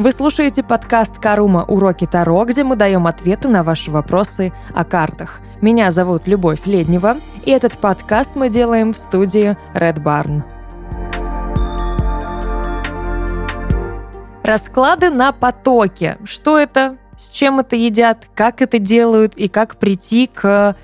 Вы слушаете подкаст «Карума. Уроки Таро», где мы даем ответы на ваши вопросы о картах. Меня зовут Любовь Леднева, и этот подкаст мы делаем в студии Red Barn. Расклады на потоке. Что это? С чем это едят? Как это делают? И как прийти к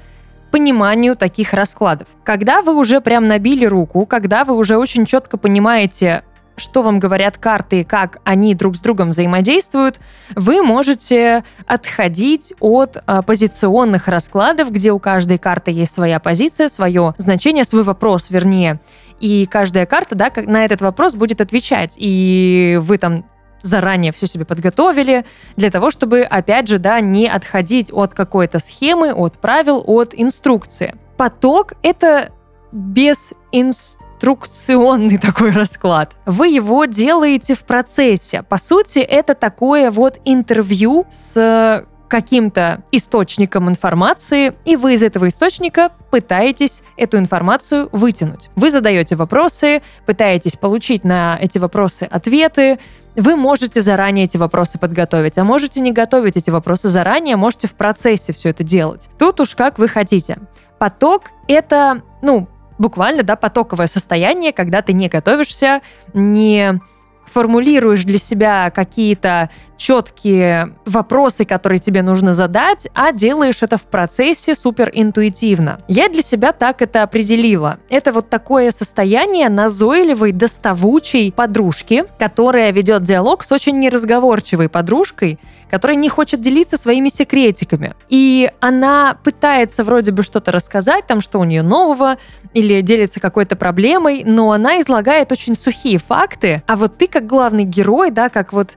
пониманию таких раскладов. Когда вы уже прям набили руку, когда вы уже очень четко понимаете, что вам говорят карты и как они друг с другом взаимодействуют, вы можете отходить от а, позиционных раскладов, где у каждой карты есть своя позиция, свое значение, свой вопрос, вернее. И каждая карта да, на этот вопрос будет отвечать. И вы там заранее все себе подготовили для того, чтобы, опять же, да, не отходить от какой-то схемы, от правил, от инструкции. Поток — это без инструкции инструкционный такой расклад. Вы его делаете в процессе. По сути, это такое вот интервью с каким-то источником информации, и вы из этого источника пытаетесь эту информацию вытянуть. Вы задаете вопросы, пытаетесь получить на эти вопросы ответы, вы можете заранее эти вопросы подготовить, а можете не готовить эти вопросы заранее, можете в процессе все это делать. Тут уж как вы хотите. Поток — это, ну, буквально, да, потоковое состояние, когда ты не готовишься, не формулируешь для себя какие-то четкие вопросы, которые тебе нужно задать, а делаешь это в процессе супер интуитивно. Я для себя так это определила. Это вот такое состояние назойливой, доставучей подружки, которая ведет диалог с очень неразговорчивой подружкой, которая не хочет делиться своими секретиками. И она пытается вроде бы что-то рассказать, там, что у нее нового, или делится какой-то проблемой, но она излагает очень сухие факты, а вот ты как главный герой, да, как вот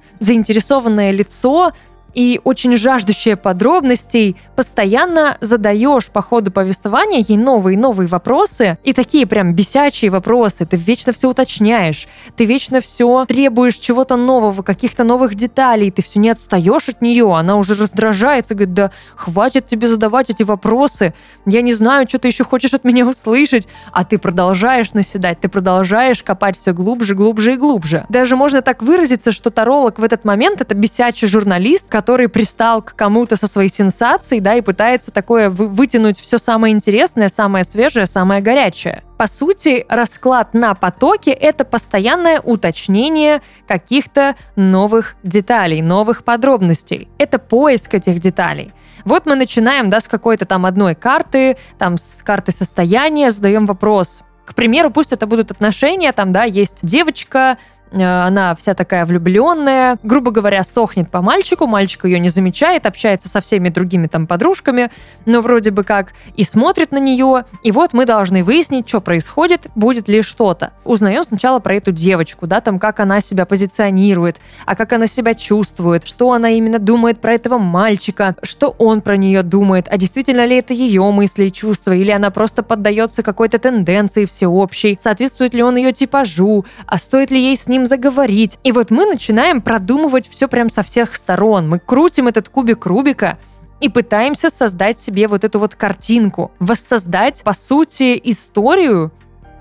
заинтересованное лицо, и очень жаждущая подробностей, постоянно задаешь по ходу повествования ей новые и новые вопросы, и такие прям бесячие вопросы, ты вечно все уточняешь, ты вечно все требуешь чего-то нового, каких-то новых деталей, ты все не отстаешь от нее, она уже раздражается, говорит, да хватит тебе задавать эти вопросы, я не знаю, что ты еще хочешь от меня услышать, а ты продолжаешь наседать, ты продолжаешь копать все глубже, глубже и глубже. Даже можно так выразиться, что таролог в этот момент это бесячий журналист, который пристал к кому-то со своей сенсацией, да, и пытается такое вы вытянуть все самое интересное, самое свежее, самое горячее. По сути, расклад на потоке — это постоянное уточнение каких-то новых деталей, новых подробностей. Это поиск этих деталей. Вот мы начинаем, да, с какой-то там одной карты, там с карты состояния, задаем вопрос. К примеру, пусть это будут отношения, там, да, есть девочка, она вся такая влюбленная, грубо говоря, сохнет по мальчику, мальчик ее не замечает, общается со всеми другими там подружками, но вроде бы как и смотрит на нее, и вот мы должны выяснить, что происходит, будет ли что-то. Узнаем сначала про эту девочку, да, там как она себя позиционирует, а как она себя чувствует, что она именно думает про этого мальчика, что он про нее думает, а действительно ли это ее мысли и чувства, или она просто поддается какой-то тенденции всеобщей, соответствует ли он ее типажу, а стоит ли ей с ним ним заговорить. И вот мы начинаем продумывать все прям со всех сторон. Мы крутим этот кубик Рубика, и пытаемся создать себе вот эту вот картинку, воссоздать, по сути, историю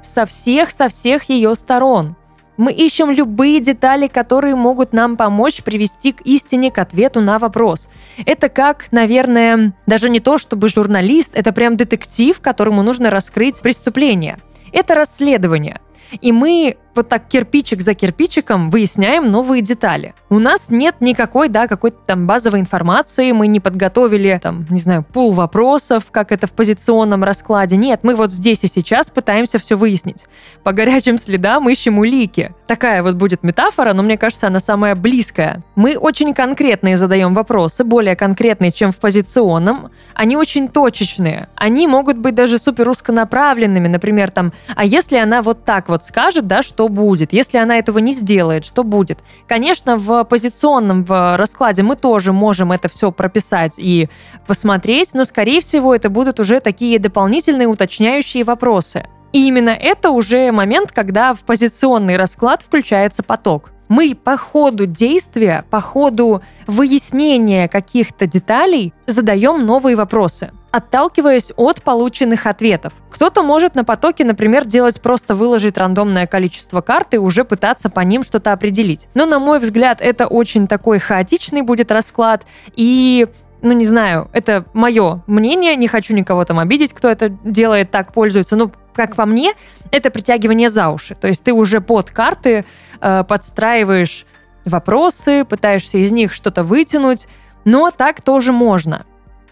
со всех, со всех ее сторон. Мы ищем любые детали, которые могут нам помочь привести к истине, к ответу на вопрос. Это как, наверное, даже не то чтобы журналист, это прям детектив, которому нужно раскрыть преступление. Это расследование. И мы вот так кирпичик за кирпичиком выясняем новые детали. У нас нет никакой, да, какой-то там базовой информации, мы не подготовили, там, не знаю, пул вопросов, как это в позиционном раскладе. Нет, мы вот здесь и сейчас пытаемся все выяснить. По горячим следам ищем улики. Такая вот будет метафора, но мне кажется, она самая близкая. Мы очень конкретные задаем вопросы, более конкретные, чем в позиционном. Они очень точечные. Они могут быть даже супер узконаправленными, например, там, а если она вот так вот скажет, да, будет. Если она этого не сделает, что будет? Конечно, в позиционном раскладе мы тоже можем это все прописать и посмотреть, но, скорее всего, это будут уже такие дополнительные уточняющие вопросы. И именно это уже момент, когда в позиционный расклад включается поток. Мы по ходу действия, по ходу выяснения каких-то деталей задаем новые вопросы. Отталкиваясь от полученных ответов. Кто-то может на потоке, например, делать просто выложить рандомное количество карт и уже пытаться по ним что-то определить. Но, на мой взгляд, это очень такой хаотичный будет расклад, и ну, не знаю, это мое мнение, не хочу никого там обидеть, кто это делает, так пользуется, но, как по мне, это притягивание за уши. То есть ты уже под карты э, подстраиваешь вопросы, пытаешься из них что-то вытянуть, но так тоже можно.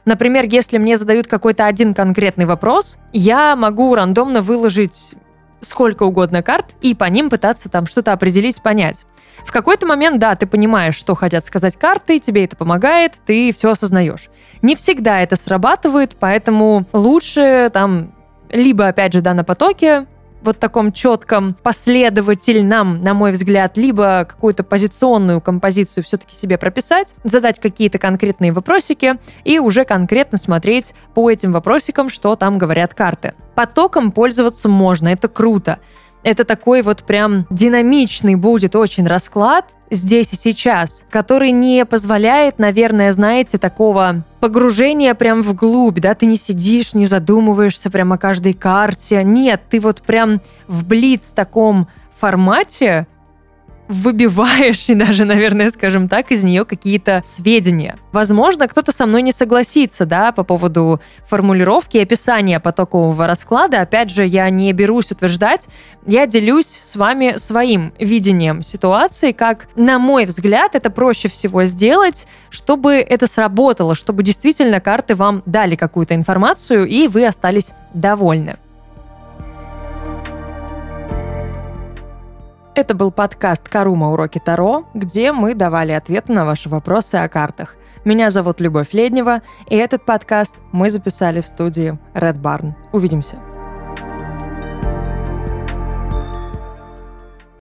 Например, если мне задают какой-то один конкретный вопрос, я могу рандомно выложить сколько угодно карт и по ним пытаться там что-то определить, понять. В какой-то момент, да, ты понимаешь, что хотят сказать карты, тебе это помогает, ты все осознаешь. Не всегда это срабатывает, поэтому лучше там либо, опять же, да, на потоке вот таком четком, последовательном, на мой взгляд, либо какую-то позиционную композицию все-таки себе прописать, задать какие-то конкретные вопросики и уже конкретно смотреть по этим вопросикам, что там говорят карты. Потоком пользоваться можно, это круто. Это такой вот прям динамичный будет очень расклад здесь и сейчас, который не позволяет, наверное, знаете, такого погружения прям вглубь, да, ты не сидишь, не задумываешься прям о каждой карте. Нет, ты вот прям в блиц таком формате выбиваешь и даже, наверное, скажем так, из нее какие-то сведения. Возможно, кто-то со мной не согласится, да, по поводу формулировки и описания потокового расклада. Опять же, я не берусь утверждать, я делюсь с вами своим видением ситуации, как, на мой взгляд, это проще всего сделать, чтобы это сработало, чтобы действительно карты вам дали какую-то информацию, и вы остались довольны. Это был подкаст «Карума. Уроки Таро», где мы давали ответы на ваши вопросы о картах. Меня зовут Любовь Леднева, и этот подкаст мы записали в студии Red Barn. Увидимся.